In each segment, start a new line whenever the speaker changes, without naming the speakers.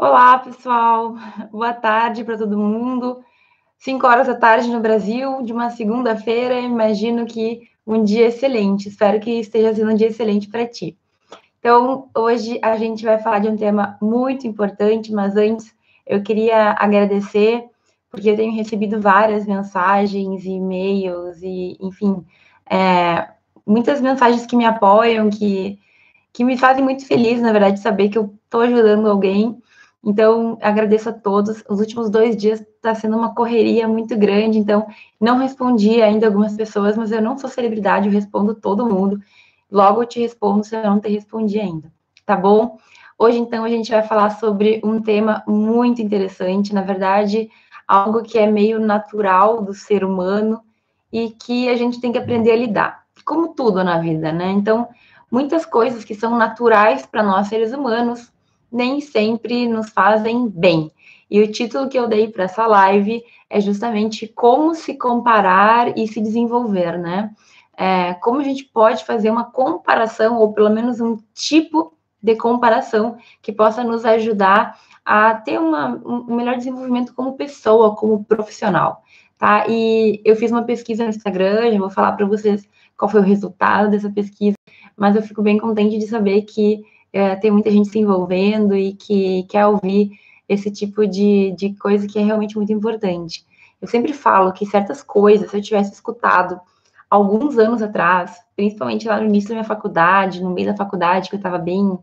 Olá, pessoal. Boa tarde para todo mundo. Cinco horas da tarde no Brasil, de uma segunda-feira. Imagino que um dia excelente. Espero que esteja sendo um dia excelente para ti. Então, hoje a gente vai falar de um tema muito importante, mas antes eu queria agradecer, porque eu tenho recebido várias mensagens, e-mails e, enfim, é, muitas mensagens que me apoiam, que, que me fazem muito feliz, na verdade, saber que eu estou ajudando alguém então, agradeço a todos. Os últimos dois dias está sendo uma correria muito grande, então não respondi ainda algumas pessoas, mas eu não sou celebridade, eu respondo todo mundo. Logo eu te respondo se eu não te respondi ainda, tá bom? Hoje, então, a gente vai falar sobre um tema muito interessante, na verdade, algo que é meio natural do ser humano e que a gente tem que aprender a lidar, como tudo na vida, né? Então, muitas coisas que são naturais para nós seres humanos nem sempre nos fazem bem. E o título que eu dei para essa live é justamente como se comparar e se desenvolver, né? É, como a gente pode fazer uma comparação, ou pelo menos um tipo de comparação que possa nos ajudar a ter uma, um melhor desenvolvimento como pessoa, como profissional, tá? E eu fiz uma pesquisa no Instagram, já vou falar para vocês qual foi o resultado dessa pesquisa, mas eu fico bem contente de saber que é, tem muita gente se envolvendo e que quer ouvir esse tipo de, de coisa que é realmente muito importante. Eu sempre falo que certas coisas, se eu tivesse escutado alguns anos atrás, principalmente lá no início da minha faculdade, no meio da faculdade, que eu estava bem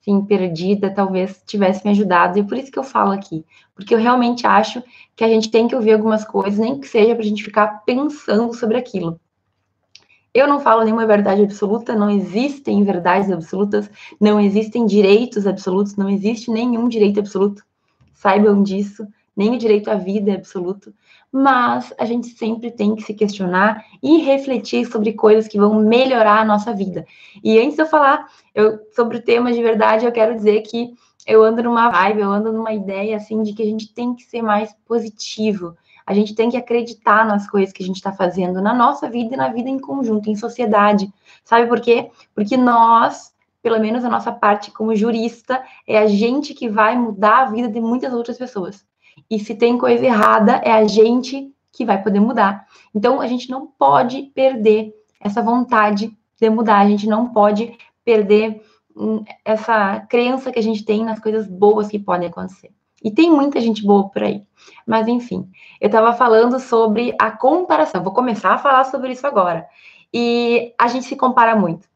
assim, perdida, talvez tivesse me ajudado. E é por isso que eu falo aqui. Porque eu realmente acho que a gente tem que ouvir algumas coisas, nem que seja para a gente ficar pensando sobre aquilo. Eu não falo nenhuma verdade absoluta, não existem verdades absolutas, não existem direitos absolutos, não existe nenhum direito absoluto. Saibam disso, nem o direito à vida é absoluto. Mas a gente sempre tem que se questionar e refletir sobre coisas que vão melhorar a nossa vida. E antes de eu falar eu, sobre o tema de verdade, eu quero dizer que eu ando numa vibe, eu ando numa ideia assim de que a gente tem que ser mais positivo, a gente tem que acreditar nas coisas que a gente está fazendo na nossa vida e na vida em conjunto, em sociedade. Sabe por quê? Porque nós, pelo menos a nossa parte como jurista, é a gente que vai mudar a vida de muitas outras pessoas. E se tem coisa errada, é a gente que vai poder mudar. Então, a gente não pode perder essa vontade de mudar, a gente não pode perder hum, essa crença que a gente tem nas coisas boas que podem acontecer. E tem muita gente boa por aí. Mas, enfim, eu estava falando sobre a comparação. Vou começar a falar sobre isso agora. E a gente se compara muito.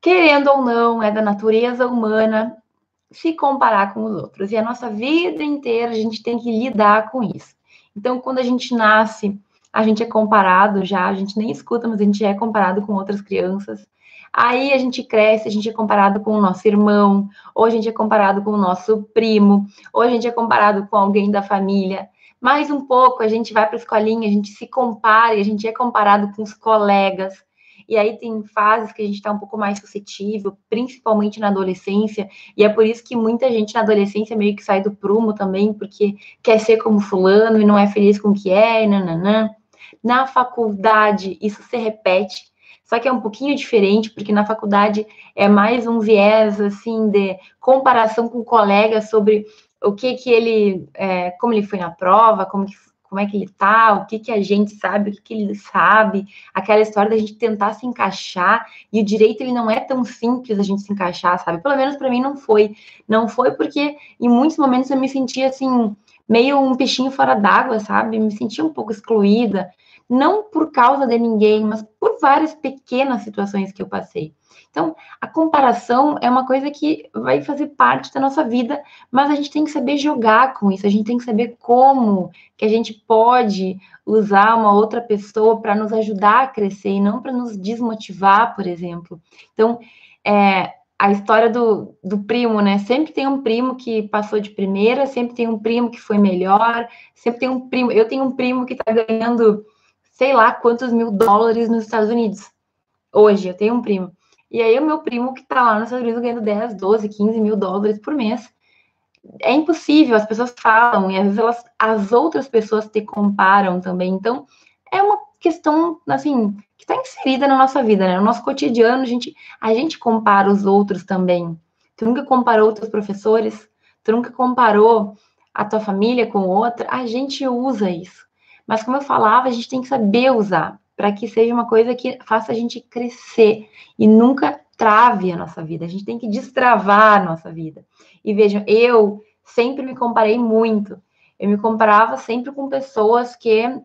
Querendo ou não, é da natureza humana se comparar com os outros. E a nossa vida inteira a gente tem que lidar com isso. Então, quando a gente nasce, a gente é comparado já, a gente nem escuta, mas a gente é comparado com outras crianças. Aí a gente cresce, a gente é comparado com o nosso irmão, ou a gente é comparado com o nosso primo, ou a gente é comparado com alguém da família. Mais um pouco, a gente vai para a escolinha, a gente se compara, a gente é comparado com os colegas. E aí tem fases que a gente está um pouco mais suscetível, principalmente na adolescência, e é por isso que muita gente na adolescência meio que sai do prumo também, porque quer ser como fulano e não é feliz com o que é, nananã. Na faculdade, isso se repete, só que é um pouquinho diferente, porque na faculdade é mais um viés, assim, de comparação com colegas sobre o que que ele, é, como ele foi na prova, como que como é que ele tá, o que que a gente sabe, o que que ele sabe, aquela história da gente tentar se encaixar, e o direito ele não é tão simples a gente se encaixar, sabe? Pelo menos para mim não foi. Não foi porque em muitos momentos eu me sentia assim, meio um peixinho fora d'água, sabe? Me sentia um pouco excluída não por causa de ninguém, mas por várias pequenas situações que eu passei. Então, a comparação é uma coisa que vai fazer parte da nossa vida, mas a gente tem que saber jogar com isso, a gente tem que saber como que a gente pode usar uma outra pessoa para nos ajudar a crescer e não para nos desmotivar, por exemplo. Então, é, a história do, do primo, né? Sempre tem um primo que passou de primeira, sempre tem um primo que foi melhor, sempre tem um primo. Eu tenho um primo que está ganhando sei lá quantos mil dólares nos Estados Unidos. Hoje, eu tenho um primo. E aí, o meu primo que tá lá nos Estados Unidos ganhando 10, 12, 15 mil dólares por mês. É impossível, as pessoas falam, e às vezes elas, as outras pessoas te comparam também. Então, é uma questão, assim, que está inserida na nossa vida, né? No nosso cotidiano, a gente, a gente compara os outros também. Tu nunca comparou outros professores? tu nunca comparou a tua família com outra, a gente usa isso. Mas como eu falava, a gente tem que saber usar para que seja uma coisa que faça a gente crescer e nunca trave a nossa vida. A gente tem que destravar a nossa vida. E vejam, eu sempre me comparei muito. Eu me comparava sempre com pessoas que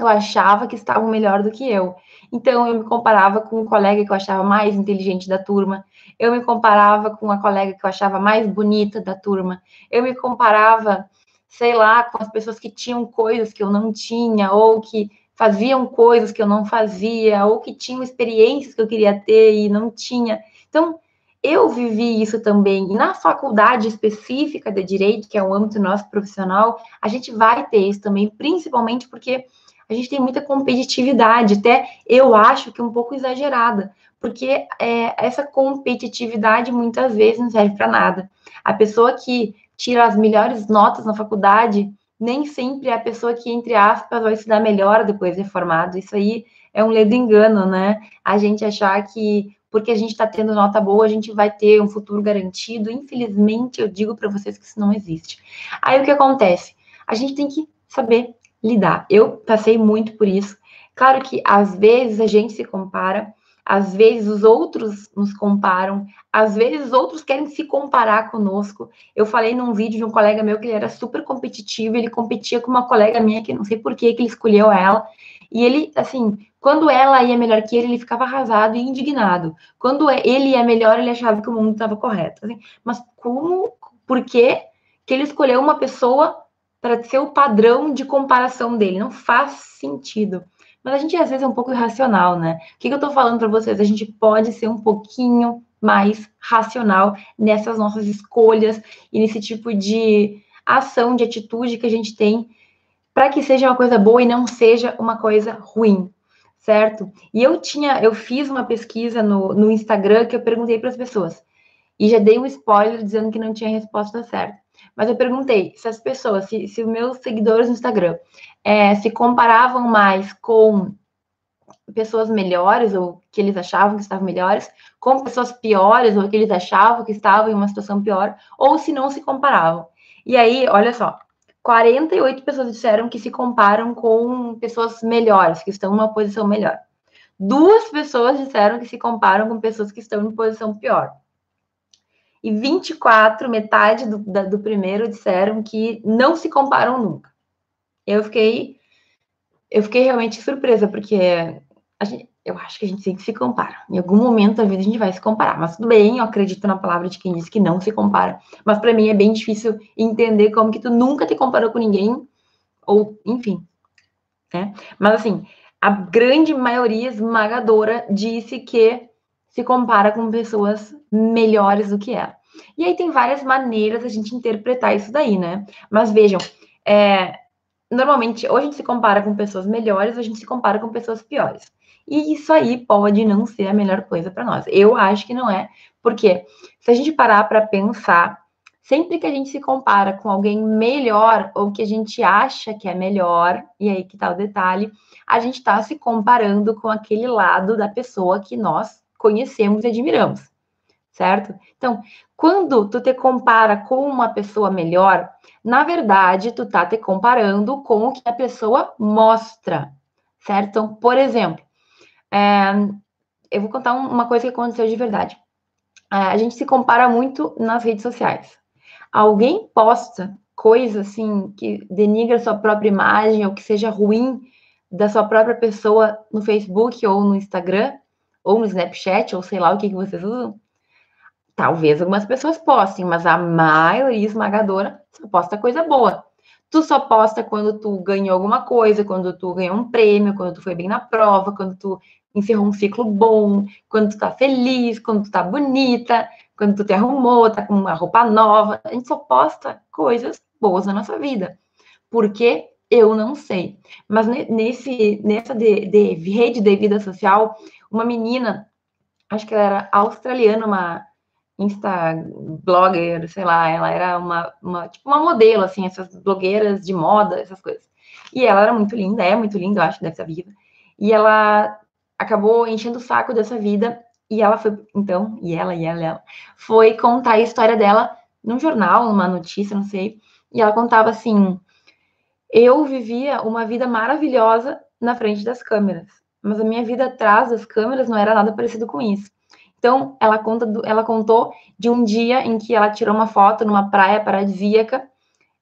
eu achava que estavam melhor do que eu. Então, eu me comparava com um colega que eu achava mais inteligente da turma, eu me comparava com a colega que eu achava mais bonita da turma, eu me comparava, sei lá, com as pessoas que tinham coisas que eu não tinha, ou que faziam coisas que eu não fazia, ou que tinham experiências que eu queria ter e não tinha. Então, eu vivi isso também. E na faculdade específica de direito, que é o âmbito nosso profissional, a gente vai ter isso também, principalmente porque a gente tem muita competitividade, até eu acho que um pouco exagerada, porque é, essa competitividade muitas vezes não serve para nada. A pessoa que tira as melhores notas na faculdade nem sempre é a pessoa que, entre aspas, vai se dar melhor depois de formado. Isso aí é um ledo engano, né? A gente achar que porque a gente está tendo nota boa, a gente vai ter um futuro garantido. Infelizmente, eu digo para vocês que isso não existe. Aí o que acontece? A gente tem que saber lidar. Eu passei muito por isso. Claro que às vezes a gente se compara, às vezes os outros nos comparam, às vezes outros querem se comparar conosco. Eu falei num vídeo de um colega meu que ele era super competitivo, ele competia com uma colega minha que não sei por que, que ele escolheu ela. E ele, assim, quando ela ia melhor que ele, ele ficava arrasado e indignado. Quando ele ia melhor, ele achava que o mundo estava correto. Assim, mas como, por que, que ele escolheu uma pessoa para ser o padrão de comparação dele. Não faz sentido. Mas a gente às vezes é um pouco irracional, né? O que, que eu estou falando para vocês? A gente pode ser um pouquinho mais racional nessas nossas escolhas e nesse tipo de ação, de atitude que a gente tem para que seja uma coisa boa e não seja uma coisa ruim, certo? E eu tinha, eu fiz uma pesquisa no, no Instagram que eu perguntei para as pessoas e já dei um spoiler dizendo que não tinha resposta certa. Mas eu perguntei se as pessoas, se, se os meus seguidores no Instagram é, se comparavam mais com pessoas melhores, ou que eles achavam que estavam melhores, com pessoas piores, ou que eles achavam que estavam em uma situação pior, ou se não se comparavam. E aí, olha só, 48 pessoas disseram que se comparam com pessoas melhores, que estão numa posição melhor. Duas pessoas disseram que se comparam com pessoas que estão em posição pior e 24, metade do, da, do primeiro, disseram que não se comparam nunca. Eu fiquei, eu fiquei realmente surpresa, porque gente, eu acho que a gente sempre se compara. Em algum momento da vida a gente vai se comparar. Mas tudo bem, eu acredito na palavra de quem diz que não se compara. Mas para mim é bem difícil entender como que tu nunca te comparou com ninguém, ou enfim. Né? Mas assim, a grande maioria esmagadora disse que se compara com pessoas melhores do que ela. E aí tem várias maneiras a gente interpretar isso daí, né? Mas vejam, é, normalmente, ou a gente se compara com pessoas melhores, ou a gente se compara com pessoas piores. E isso aí pode não ser a melhor coisa para nós. Eu acho que não é, porque se a gente parar para pensar, sempre que a gente se compara com alguém melhor ou que a gente acha que é melhor, e aí que tá o detalhe, a gente está se comparando com aquele lado da pessoa que nós conhecemos e admiramos, certo? Então, quando tu te compara com uma pessoa melhor, na verdade, tu tá te comparando com o que a pessoa mostra, certo? Então, por exemplo, é, eu vou contar uma coisa que aconteceu de verdade. É, a gente se compara muito nas redes sociais. Alguém posta coisa assim que denigra sua própria imagem ou que seja ruim da sua própria pessoa no Facebook ou no Instagram ou no Snapchat, ou sei lá o que, que vocês usam, talvez algumas pessoas postem, mas a maioria esmagadora só posta coisa boa. Tu só posta quando tu ganhou alguma coisa, quando tu ganhou um prêmio, quando tu foi bem na prova, quando tu encerrou um ciclo bom, quando tu tá feliz, quando tu tá bonita, quando tu te arrumou, tá com uma roupa nova. A gente só posta coisas boas na nossa vida. Porque eu não sei. Mas nesse, nessa de, de rede de vida social, uma menina, acho que ela era australiana, uma Insta blogger, sei lá, ela era uma, uma, tipo uma modelo, assim, essas blogueiras de moda, essas coisas. E ela era muito linda, é muito linda, eu acho, deve ser viva. E ela acabou enchendo o saco dessa vida, e ela foi, então, e ela, e ela, e ela, foi contar a história dela num jornal, numa notícia, não sei, e ela contava assim: eu vivia uma vida maravilhosa na frente das câmeras, mas a minha vida atrás das câmeras não era nada parecido com isso. Então, ela, conta do, ela contou de um dia em que ela tirou uma foto numa praia paradisíaca.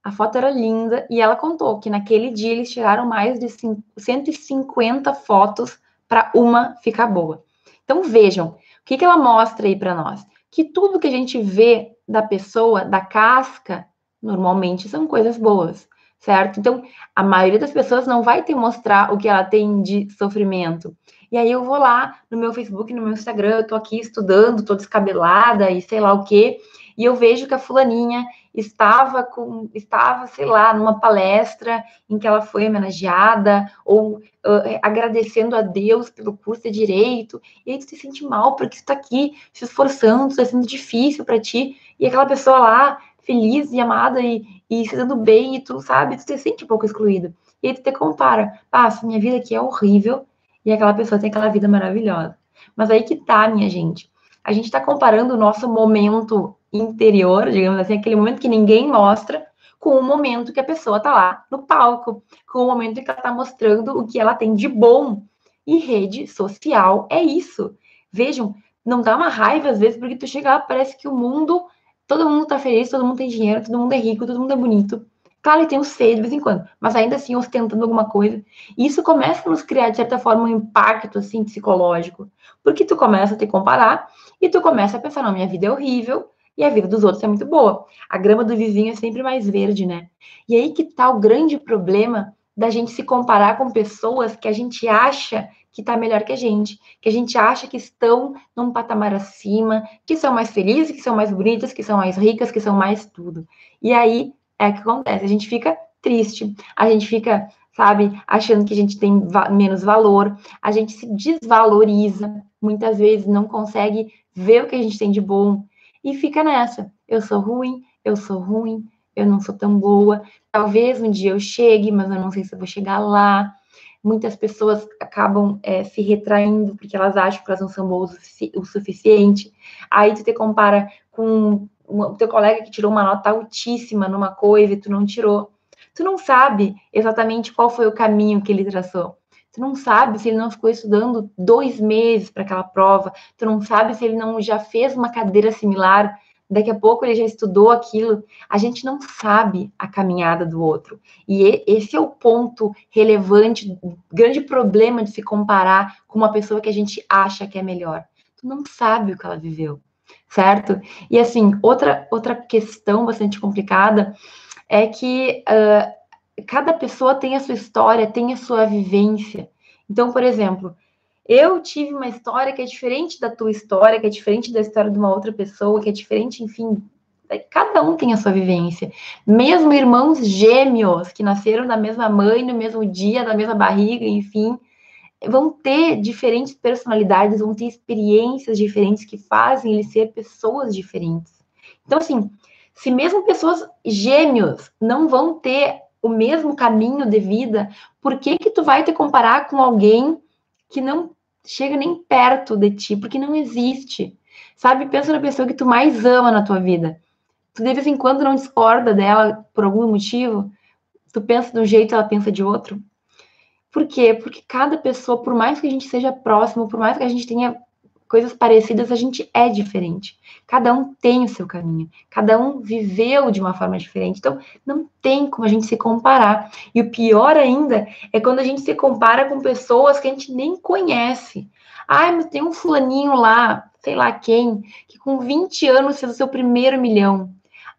A foto era linda e ela contou que naquele dia eles tiraram mais de 150 fotos para uma ficar boa. Então, vejam, o que, que ela mostra aí para nós? Que tudo que a gente vê da pessoa, da casca, normalmente são coisas boas certo? Então, a maioria das pessoas não vai te mostrar o que ela tem de sofrimento. E aí eu vou lá no meu Facebook, no meu Instagram, eu tô aqui estudando, tô descabelada e sei lá o quê, e eu vejo que a fulaninha estava com, estava, sei lá, numa palestra em que ela foi homenageada ou uh, agradecendo a Deus pelo curso de direito, e aí tu se sente mal porque tu tá aqui se esforçando, está sendo difícil para ti, e aquela pessoa lá feliz e amada e, e se dando bem, e tu sabe, tu te sente um pouco excluído. E aí tu te compara, passa, minha vida aqui é horrível, e aquela pessoa tem aquela vida maravilhosa. Mas aí que tá, minha gente. A gente tá comparando o nosso momento interior, digamos assim, aquele momento que ninguém mostra, com o momento que a pessoa tá lá no palco, com o momento que ela tá mostrando o que ela tem de bom. E rede social é isso. Vejam, não dá uma raiva às vezes, porque tu chega lá, parece que o mundo Todo mundo tá feliz, todo mundo tem dinheiro, todo mundo é rico, todo mundo é bonito. Claro, tem o feio de vez em quando, mas ainda assim ostentando alguma coisa. E isso começa a nos criar, de certa forma, um impacto, assim, psicológico. Porque tu começa a te comparar e tu começa a pensar, não, minha vida é horrível e a vida dos outros é muito boa. A grama do vizinho é sempre mais verde, né? E aí que tá o grande problema da gente se comparar com pessoas que a gente acha que está melhor que a gente, que a gente acha que estão num patamar acima, que são mais felizes, que são mais bonitas, que são mais ricas, que são mais tudo. E aí é que acontece, a gente fica triste, a gente fica, sabe, achando que a gente tem va menos valor, a gente se desvaloriza, muitas vezes não consegue ver o que a gente tem de bom e fica nessa. Eu sou ruim, eu sou ruim, eu não sou tão boa. Talvez um dia eu chegue, mas eu não sei se eu vou chegar lá. Muitas pessoas acabam é, se retraindo porque elas acham que elas não são boas o suficiente. Aí tu te compara com o teu colega que tirou uma nota altíssima numa coisa e tu não tirou. Tu não sabe exatamente qual foi o caminho que ele traçou. Tu não sabe se ele não ficou estudando dois meses para aquela prova. Tu não sabe se ele não já fez uma cadeira similar daqui a pouco ele já estudou aquilo, a gente não sabe a caminhada do outro. E esse é o ponto relevante, grande problema de se comparar com uma pessoa que a gente acha que é melhor. Tu não sabe o que ela viveu, certo? E assim, outra, outra questão bastante complicada é que uh, cada pessoa tem a sua história, tem a sua vivência. Então, por exemplo, eu tive uma história que é diferente da tua história, que é diferente da história de uma outra pessoa, que é diferente, enfim. Cada um tem a sua vivência. Mesmo irmãos gêmeos que nasceram da mesma mãe, no mesmo dia, da mesma barriga, enfim, vão ter diferentes personalidades, vão ter experiências diferentes que fazem eles ser pessoas diferentes. Então, assim, se mesmo pessoas gêmeos não vão ter o mesmo caminho de vida, por que que tu vai te comparar com alguém que não chega nem perto de ti, porque não existe. Sabe? Pensa na pessoa que tu mais ama na tua vida. Tu de vez em quando não discorda dela por algum motivo. Tu pensa de um jeito, ela pensa de outro. Por quê? Porque cada pessoa, por mais que a gente seja próximo, por mais que a gente tenha coisas parecidas, a gente é diferente. Cada um tem o seu caminho, cada um viveu de uma forma diferente. Então, não tem como a gente se comparar. E o pior ainda é quando a gente se compara com pessoas que a gente nem conhece. Ai, mas tem um fulaninho lá, sei lá quem, que com 20 anos fez o seu primeiro milhão.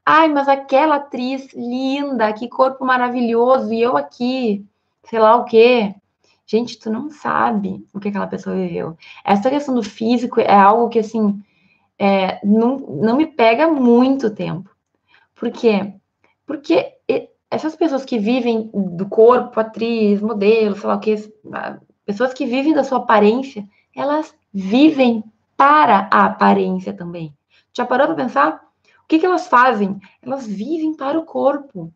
Ai, mas aquela atriz linda, que corpo maravilhoso, e eu aqui, sei lá o quê. Gente, tu não sabe o que aquela pessoa viveu. Essa questão do físico é algo que, assim, é, não, não me pega muito tempo. Por quê? Porque essas pessoas que vivem do corpo, atriz, modelo, sei lá o que, pessoas que vivem da sua aparência, elas vivem para a aparência também. Já parou para pensar? O que, que elas fazem? Elas vivem para o corpo.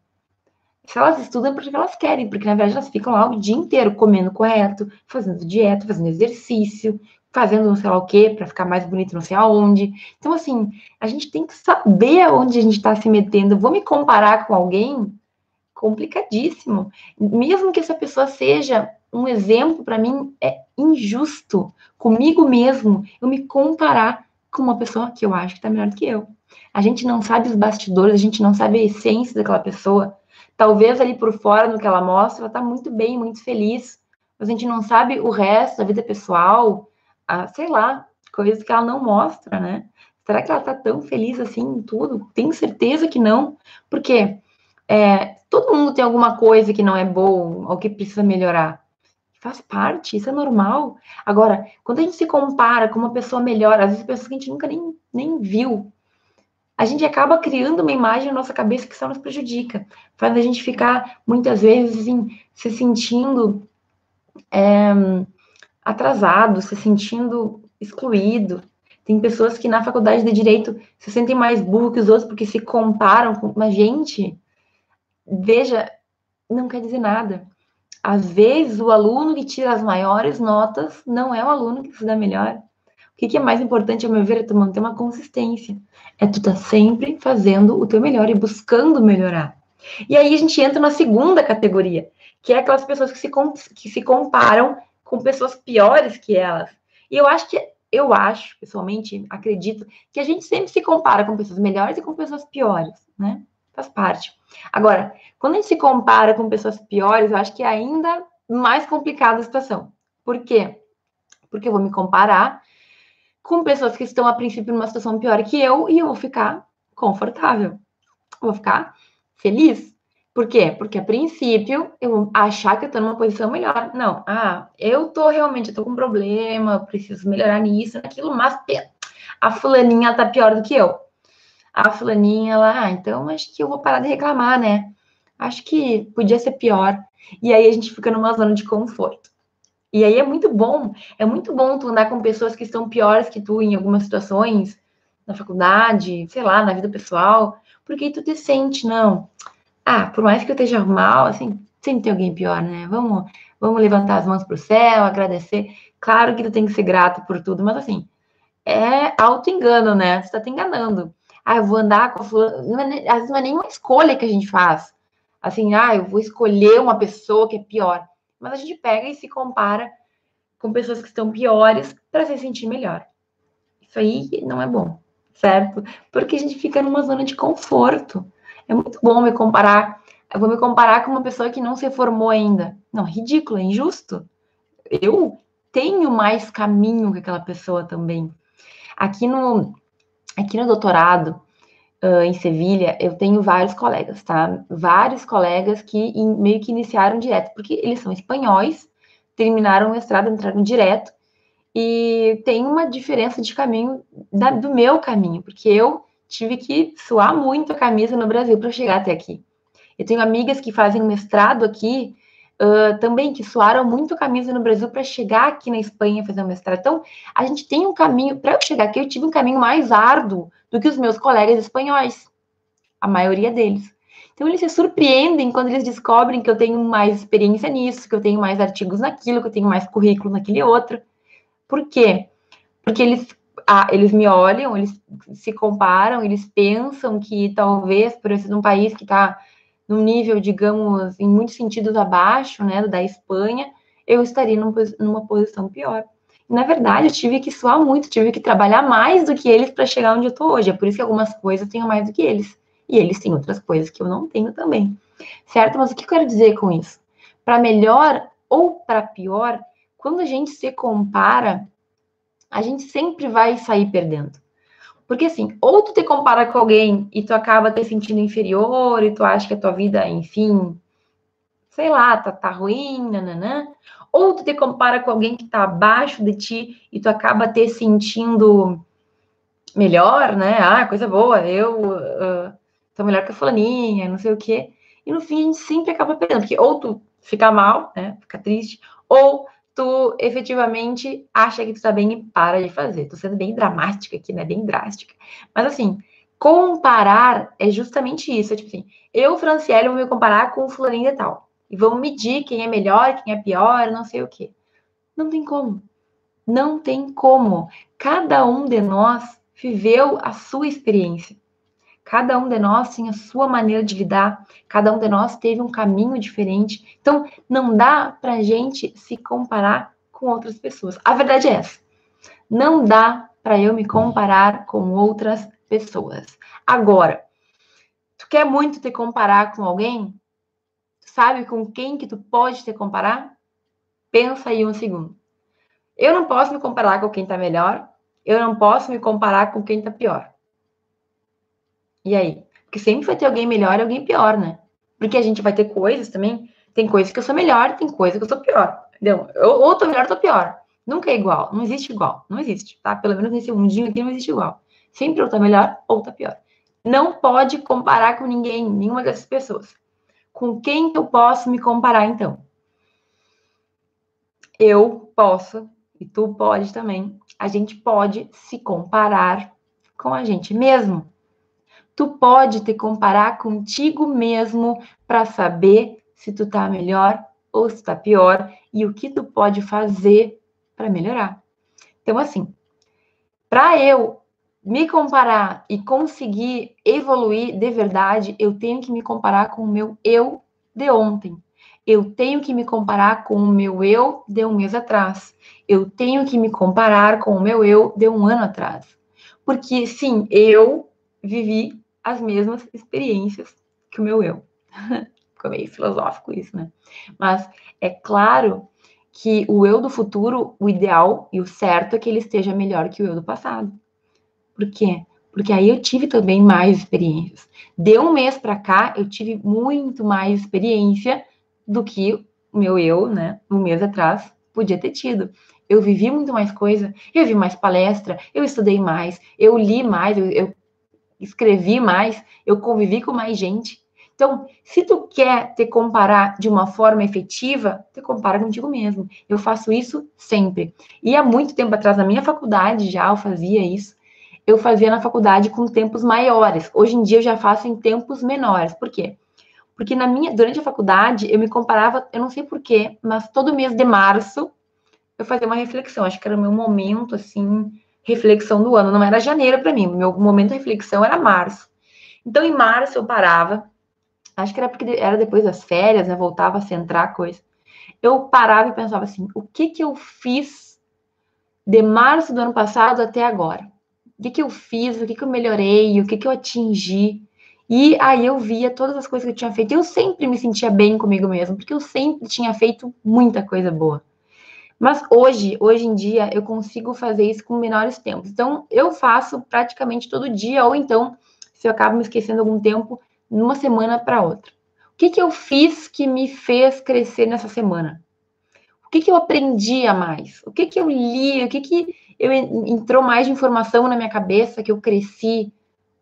Se elas estudam é porque elas querem, porque na verdade elas ficam lá o dia inteiro comendo correto, fazendo dieta, fazendo exercício, fazendo não sei lá o quê para ficar mais bonito não sei aonde. Então, assim, a gente tem que saber aonde a gente está se metendo. vou me comparar com alguém? Complicadíssimo. Mesmo que essa pessoa seja um exemplo, para mim é injusto comigo mesmo eu me comparar com uma pessoa que eu acho que está melhor do que eu. A gente não sabe os bastidores, a gente não sabe a essência daquela pessoa. Talvez ali por fora, no que ela mostra, ela está muito bem, muito feliz, mas a gente não sabe o resto da vida pessoal, a, sei lá, coisas que ela não mostra, né? Será que ela tá tão feliz assim em tudo? Tenho certeza que não, porque é, todo mundo tem alguma coisa que não é boa ou que precisa melhorar. Faz parte, isso é normal. Agora, quando a gente se compara com uma pessoa melhor, às vezes pessoas que a gente nunca nem, nem viu, a gente acaba criando uma imagem na nossa cabeça que só nos prejudica. Faz a gente ficar, muitas vezes, assim, se sentindo é, atrasado, se sentindo excluído. Tem pessoas que na faculdade de direito se sentem mais burro que os outros porque se comparam com uma gente. Veja, não quer dizer nada. Às vezes, o aluno que tira as maiores notas não é o aluno que se dá melhor. Que, que é mais importante, ao meu ver, é tu manter uma consistência. É tu tá sempre fazendo o teu melhor e buscando melhorar. E aí a gente entra na segunda categoria, que é aquelas pessoas que se, que se comparam com pessoas piores que elas. E eu acho que, eu acho, pessoalmente, acredito, que a gente sempre se compara com pessoas melhores e com pessoas piores, né? Faz parte. Agora, quando a gente se compara com pessoas piores, eu acho que é ainda mais complicada a situação. Por quê? Porque eu vou me comparar com pessoas que estão, a princípio, numa situação pior que eu e eu vou ficar confortável. Eu vou ficar feliz. Por quê? Porque a princípio eu vou achar que eu tô numa posição melhor. Não, ah, eu tô realmente, eu tô com um problema, preciso melhorar nisso, naquilo, mas a fulaninha tá pior do que eu. A fulaninha lá, ah, então acho que eu vou parar de reclamar, né? Acho que podia ser pior. E aí a gente fica numa zona de conforto. E aí é muito bom, é muito bom tu andar com pessoas que estão piores que tu em algumas situações, na faculdade, sei lá, na vida pessoal, porque tu te sente, não, ah, por mais que eu esteja mal, assim, sempre tem alguém pior, né? Vamos, vamos levantar as mãos para o céu, agradecer. Claro que tu tem que ser grato por tudo, mas assim, é auto-engano, né? Você está te enganando. Ah, eu vou andar com a fulana. É às vezes não é nenhuma escolha que a gente faz. Assim, ah, eu vou escolher uma pessoa que é pior. Mas a gente pega e se compara com pessoas que estão piores para se sentir melhor. Isso aí não é bom, certo? Porque a gente fica numa zona de conforto. É muito bom me comparar. Eu vou me comparar com uma pessoa que não se formou ainda. Não, ridículo, é injusto. Eu tenho mais caminho que aquela pessoa também. Aqui no, aqui no doutorado, uh, em Sevilha, eu tenho vários colegas, tá? Vários colegas que in, meio que iniciaram direto, porque eles são espanhóis, terminaram o mestrado, entraram direto, e tem uma diferença de caminho da, do meu caminho, porque eu tive que suar muito a camisa no Brasil para chegar até aqui. Eu tenho amigas que fazem mestrado aqui uh, também, que suaram muito camisa no Brasil para chegar aqui na Espanha fazer mestrado. Então, a gente tem um caminho, para eu chegar aqui, eu tive um caminho mais árduo do que os meus colegas espanhóis, a maioria deles. Então, eles se surpreendem quando eles descobrem que eu tenho mais experiência nisso, que eu tenho mais artigos naquilo, que eu tenho mais currículo naquele outro. Por quê? Porque eles ah, eles me olham, eles se comparam, eles pensam que talvez por eu ser um país que está num nível, digamos, em muitos sentidos abaixo, né, da Espanha, eu estaria numa posição pior. E, na verdade, eu tive que suar muito, tive que trabalhar mais do que eles para chegar onde eu estou hoje. É por isso que algumas coisas eu tenho mais do que eles. E eles têm outras coisas que eu não tenho também. Certo? Mas o que eu quero dizer com isso? Para melhor ou para pior, quando a gente se compara, a gente sempre vai sair perdendo. Porque assim, ou tu te compara com alguém e tu acaba te sentindo inferior e tu acha que a tua vida, enfim, sei lá, tá, tá ruim, nananã. Ou tu te compara com alguém que tá abaixo de ti e tu acaba te sentindo melhor, né? Ah, coisa boa, eu uh, tô melhor que a fulaninha, não sei o quê. E no fim a gente sempre acaba perdendo, porque ou tu fica mal, né? Fica triste, ou tu efetivamente acha que tu tá bem e para de fazer. Tô sendo bem dramática aqui, né? Bem drástica. Mas assim, comparar é justamente isso. É tipo assim, eu, Franciele, vou me comparar com o fulaninho e tal. E vamos medir quem é melhor, quem é pior, não sei o quê. Não tem como. Não tem como. Cada um de nós viveu a sua experiência. Cada um de nós tem a sua maneira de lidar, cada um de nós teve um caminho diferente. Então, não dá para a gente se comparar com outras pessoas. A verdade é essa. Não dá para eu me comparar com outras pessoas. Agora, tu quer muito te comparar com alguém? Sabe com quem que tu pode te comparar? Pensa aí um segundo. Eu não posso me comparar com quem está melhor, eu não posso me comparar com quem está pior. E aí? Porque sempre vai ter alguém melhor e alguém pior, né? Porque a gente vai ter coisas também. Tem coisas que eu sou melhor, tem coisas que eu sou pior. Entendeu? Eu, ou tô melhor ou tô pior. Nunca é igual. Não existe igual. Não existe, tá? Pelo menos nesse mundinho aqui não existe igual. Sempre ou tá melhor ou tá pior. Não pode comparar com ninguém, nenhuma dessas pessoas. Com quem eu posso me comparar, então? Eu posso, e tu pode também, a gente pode se comparar com a gente mesmo. Tu pode te comparar contigo mesmo para saber se tu tá melhor ou se tá pior e o que tu pode fazer para melhorar. Então assim, para eu me comparar e conseguir evoluir de verdade, eu tenho que me comparar com o meu eu de ontem. Eu tenho que me comparar com o meu eu de um mês atrás. Eu tenho que me comparar com o meu eu de um ano atrás. Porque, sim, eu vivi as mesmas experiências que o meu eu. Ficou meio filosófico isso, né? Mas é claro que o eu do futuro, o ideal e o certo é que ele esteja melhor que o eu do passado. Por quê? Porque aí eu tive também mais experiências. De um mês para cá, eu tive muito mais experiência do que o meu eu, né, um mês atrás, podia ter tido. Eu vivi muito mais coisa, eu vi mais palestra, eu estudei mais, eu li mais, eu, eu escrevi mais, eu convivi com mais gente. Então, se tu quer te comparar de uma forma efetiva, te compara contigo mesmo. Eu faço isso sempre. E há muito tempo atrás, na minha faculdade já eu fazia isso. Eu fazia na faculdade com tempos maiores. Hoje em dia eu já faço em tempos menores. Por quê? Porque na minha, durante a faculdade eu me comparava, eu não sei porquê, mas todo mês de março eu fazia uma reflexão. Acho que era o meu momento assim reflexão do ano, não era janeiro para mim, meu momento de reflexão era março. Então, em março eu parava, acho que era porque era depois das férias, né, voltava a centrar a coisa. Eu parava e pensava assim, o que que eu fiz de março do ano passado até agora? O que que eu fiz, o que que eu melhorei, o que que eu atingi? E aí eu via todas as coisas que eu tinha feito. Eu sempre me sentia bem comigo mesmo, porque eu sempre tinha feito muita coisa boa. Mas hoje, hoje em dia, eu consigo fazer isso com menores tempos. Então, eu faço praticamente todo dia, ou então, se eu acabo me esquecendo algum tempo, numa semana para outra. O que, que eu fiz que me fez crescer nessa semana? O que, que eu aprendi a mais? O que, que eu li? O que, que eu, entrou mais de informação na minha cabeça que eu cresci?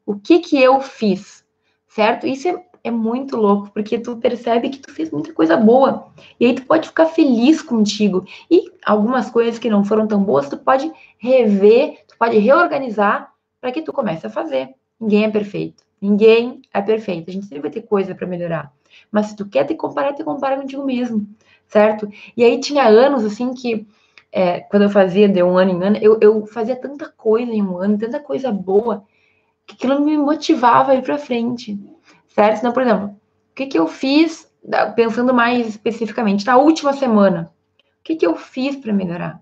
O que, que eu fiz? Certo? Isso é é muito louco, porque tu percebe que tu fez muita coisa boa. E aí tu pode ficar feliz contigo. E algumas coisas que não foram tão boas, tu pode rever, tu pode reorganizar para que tu comece a fazer. Ninguém é perfeito. Ninguém é perfeito. A gente sempre vai ter coisa para melhorar. Mas se tu quer te comparar, te compara contigo mesmo, certo? E aí tinha anos assim que é, quando eu fazia de um ano em ano, eu, eu fazia tanta coisa em um ano, tanta coisa boa, que aquilo me motivava a ir para frente certo? Então, por exemplo, o que, que eu fiz, pensando mais especificamente, na última semana, o que, que eu fiz para melhorar?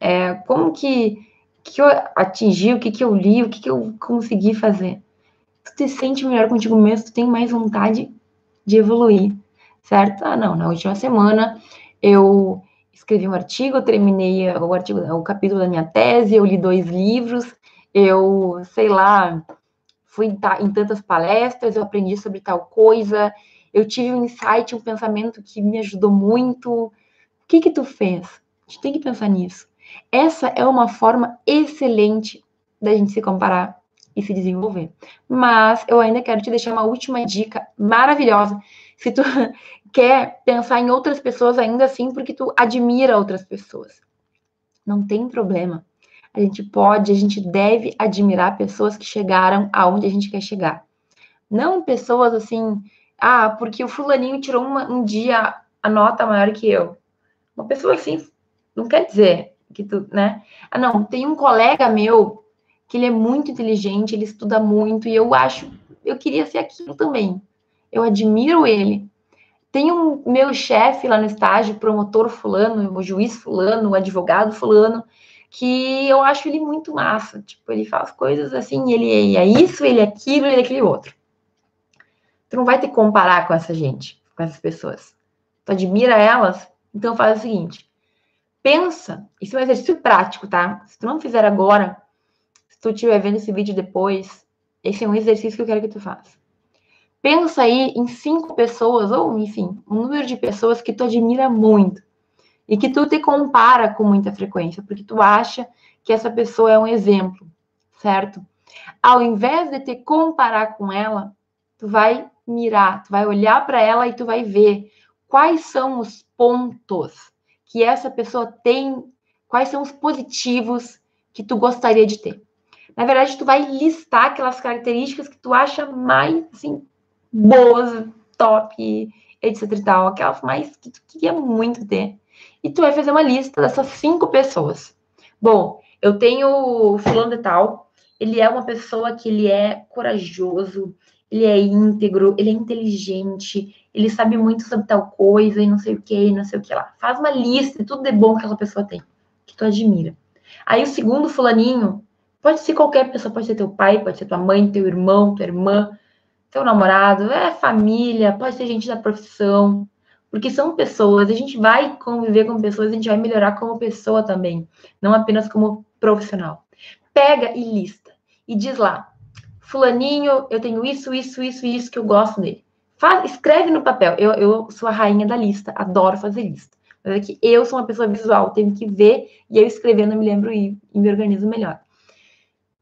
É, como que, que eu atingi, o que, que eu li, o que, que eu consegui fazer? Tu te sente melhor contigo mesmo, tu tem mais vontade de evoluir, certo? Ah, não, na última semana eu escrevi um artigo, eu terminei o artigo, o capítulo da minha tese, eu li dois livros, eu, sei lá, fui em tantas palestras, eu aprendi sobre tal coisa, eu tive um insight, um pensamento que me ajudou muito. O que que tu fez? A gente tem que pensar nisso. Essa é uma forma excelente da gente se comparar e se desenvolver. Mas eu ainda quero te deixar uma última dica maravilhosa. Se tu quer pensar em outras pessoas ainda assim, porque tu admira outras pessoas. Não tem problema a gente pode, a gente deve admirar pessoas que chegaram aonde a gente quer chegar. Não pessoas assim, ah, porque o fulaninho tirou uma, um dia a nota maior que eu. Uma pessoa assim, não quer dizer, que tu, né? Ah, não, tem um colega meu que ele é muito inteligente, ele estuda muito e eu acho, eu queria ser aquilo também. Eu admiro ele. Tem um meu chefe lá no estágio, promotor fulano, o juiz fulano, o advogado fulano, que eu acho ele muito massa. Tipo, ele faz coisas assim, ele é isso, ele é aquilo, ele é aquele outro. Tu não vai te comparar com essa gente, com essas pessoas. Tu admira elas, então faz o seguinte: pensa, isso é um exercício prático, tá? Se tu não fizer agora, se tu estiver vendo esse vídeo depois, esse é um exercício que eu quero que tu faça. Pensa aí em cinco pessoas, ou enfim, um número de pessoas que tu admira muito e que tu te compara com muita frequência, porque tu acha que essa pessoa é um exemplo, certo? Ao invés de te comparar com ela, tu vai mirar, tu vai olhar para ela e tu vai ver quais são os pontos que essa pessoa tem, quais são os positivos que tu gostaria de ter. Na verdade, tu vai listar aquelas características que tu acha mais, assim, boas, top, etc e tal, aquelas mais que tu queria muito ter. E tu vai fazer uma lista dessas cinco pessoas. Bom, eu tenho fulano de tal, ele é uma pessoa que ele é corajoso, ele é íntegro, ele é inteligente, ele sabe muito sobre tal coisa e não sei o que, não sei o que lá. Faz uma lista de tudo de bom que aquela pessoa tem, que tu admira. Aí o segundo fulaninho, pode ser qualquer pessoa, pode ser teu pai, pode ser tua mãe, teu irmão, tua irmã, teu namorado, é família, pode ser gente da profissão, porque são pessoas, a gente vai conviver com pessoas, a gente vai melhorar como pessoa também, não apenas como profissional. Pega e lista e diz lá, fulaninho, eu tenho isso, isso, isso isso que eu gosto dele. Faz, escreve no papel. Eu, eu sou a rainha da lista, adoro fazer lista. Mas é que eu sou uma pessoa visual, tenho que ver e eu escrevendo eu me lembro e, e me organizo melhor.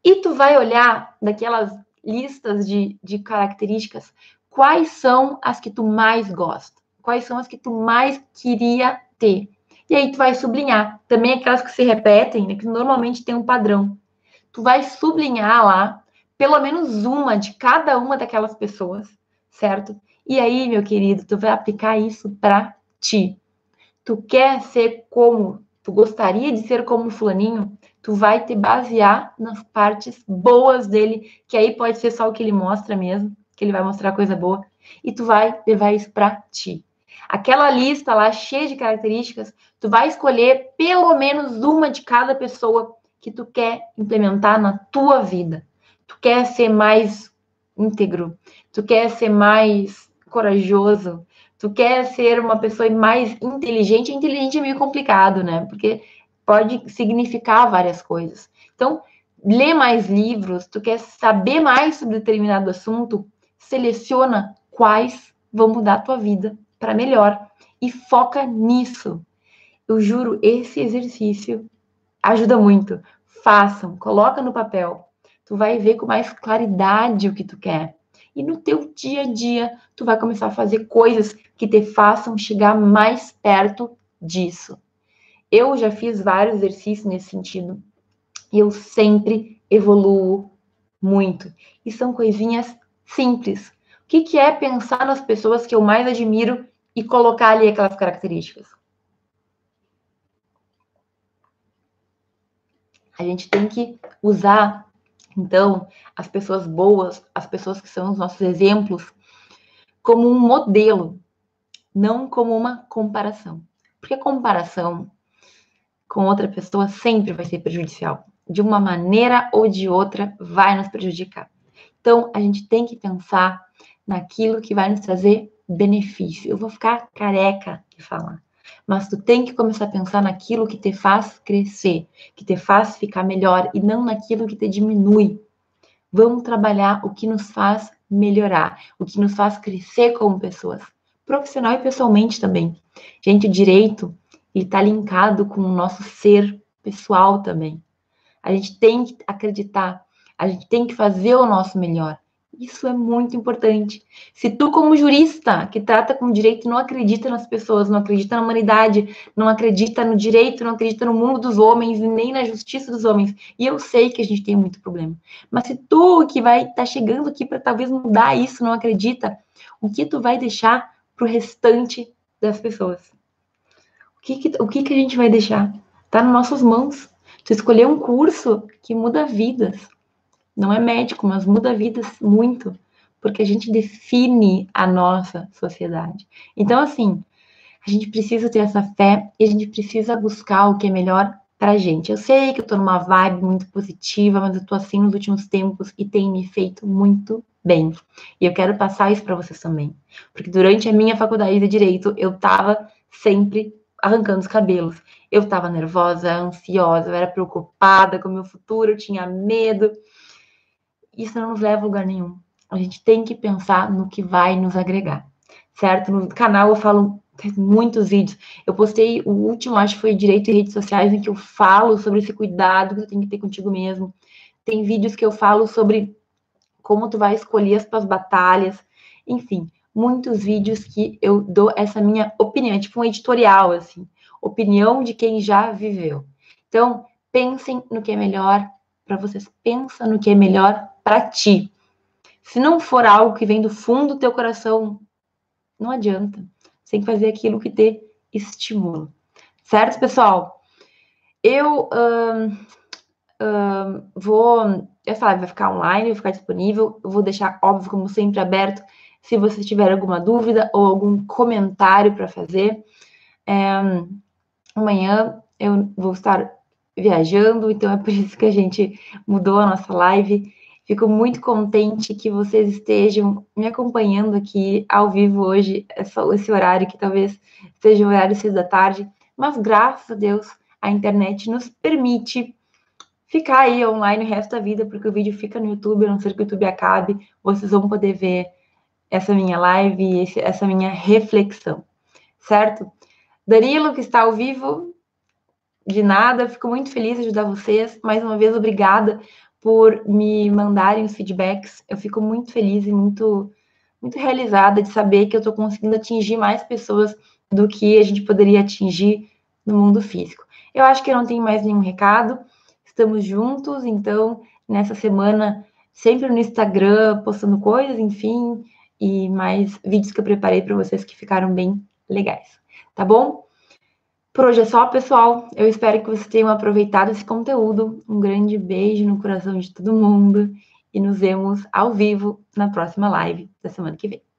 E tu vai olhar daquelas listas de, de características, quais são as que tu mais gosta? Quais são as que tu mais queria ter? E aí tu vai sublinhar. Também aquelas que se repetem, né, que normalmente tem um padrão. Tu vai sublinhar lá pelo menos uma de cada uma daquelas pessoas, certo? E aí, meu querido, tu vai aplicar isso para ti. Tu quer ser como, tu gostaria de ser como o fulaninho? Tu vai te basear nas partes boas dele, que aí pode ser só o que ele mostra mesmo, que ele vai mostrar coisa boa, e tu vai levar isso para ti. Aquela lista lá cheia de características, tu vai escolher pelo menos uma de cada pessoa que tu quer implementar na tua vida tu quer ser mais íntegro, tu quer ser mais corajoso, tu quer ser uma pessoa mais inteligente. Inteligente é meio complicado, né? Porque pode significar várias coisas. Então, lê mais livros, tu quer saber mais sobre determinado assunto, seleciona quais vão mudar a tua vida para melhor e foca nisso. Eu juro, esse exercício ajuda muito. Façam, coloca no papel tu vai ver com mais claridade o que tu quer. E no teu dia a dia, tu vai começar a fazer coisas que te façam chegar mais perto disso. Eu já fiz vários exercícios nesse sentido e eu sempre evoluo muito. E são coisinhas simples. Que, que é pensar nas pessoas que eu mais admiro e colocar ali aquelas características? A gente tem que usar então, as pessoas boas, as pessoas que são os nossos exemplos, como um modelo, não como uma comparação. Porque comparação com outra pessoa sempre vai ser prejudicial. De uma maneira ou de outra, vai nos prejudicar. Então, a gente tem que pensar naquilo que vai nos trazer benefício. Eu vou ficar careca de falar mas tu tem que começar a pensar naquilo que te faz crescer, que te faz ficar melhor e não naquilo que te diminui. Vamos trabalhar o que nos faz melhorar, o que nos faz crescer como pessoas, profissional e pessoalmente também. Gente, o direito ele está linkado com o nosso ser pessoal também. A gente tem que acreditar, a gente tem que fazer o nosso melhor. Isso é muito importante. Se tu, como jurista, que trata com direito, não acredita nas pessoas, não acredita na humanidade, não acredita no direito, não acredita no mundo dos homens nem na justiça dos homens, e eu sei que a gente tem muito problema, mas se tu, que vai estar tá chegando aqui para talvez mudar isso, não acredita, o que tu vai deixar para o restante das pessoas? O que, que, o que, que a gente vai deixar? Tá nas nossas mãos. Tu escolher um curso que muda vidas. Não é médico, mas muda vidas muito, porque a gente define a nossa sociedade. Então, assim, a gente precisa ter essa fé e a gente precisa buscar o que é melhor pra gente. Eu sei que eu tô numa vibe muito positiva, mas eu tô assim nos últimos tempos e tem me feito muito bem. E eu quero passar isso para vocês também. Porque durante a minha faculdade de direito, eu tava sempre arrancando os cabelos. Eu tava nervosa, ansiosa, eu era preocupada com o meu futuro, eu tinha medo. Isso não nos leva a lugar nenhum. A gente tem que pensar no que vai nos agregar, certo? No canal eu falo muitos vídeos. Eu postei o último, acho que foi Direito e Redes Sociais, em que eu falo sobre esse cuidado que tu tem que ter contigo mesmo. Tem vídeos que eu falo sobre como tu vai escolher as tuas batalhas. Enfim, muitos vídeos que eu dou essa minha opinião, é tipo um editorial, assim. Opinião de quem já viveu. Então, pensem no que é melhor para vocês. Pensa no que é melhor para ti. Se não for algo que vem do fundo do teu coração, não adianta. Você tem que fazer aquilo que te estimula. Certo, pessoal? Eu vou. Essa live vai ficar online, vai ficar disponível. Eu vou deixar, óbvio, como sempre, aberto se você tiver alguma dúvida ou algum comentário para fazer. É, amanhã eu vou estar viajando, então é por isso que a gente mudou a nossa live. Fico muito contente que vocês estejam me acompanhando aqui ao vivo hoje, esse horário que talvez seja o horário seis da tarde, mas graças a Deus a internet nos permite ficar aí online o resto da vida, porque o vídeo fica no YouTube, a não ser que o YouTube acabe, vocês vão poder ver essa minha live e essa minha reflexão, certo? Danilo, que está ao vivo, de nada, fico muito feliz de ajudar vocês. Mais uma vez, obrigada por me mandarem os feedbacks. Eu fico muito feliz e muito, muito realizada de saber que eu estou conseguindo atingir mais pessoas do que a gente poderia atingir no mundo físico. Eu acho que não tem mais nenhum recado. Estamos juntos, então, nessa semana, sempre no Instagram, postando coisas, enfim, e mais vídeos que eu preparei para vocês que ficaram bem legais. Tá bom? Por hoje é só, pessoal. Eu espero que vocês tenham aproveitado esse conteúdo. Um grande beijo no coração de todo mundo e nos vemos ao vivo na próxima live da semana que vem.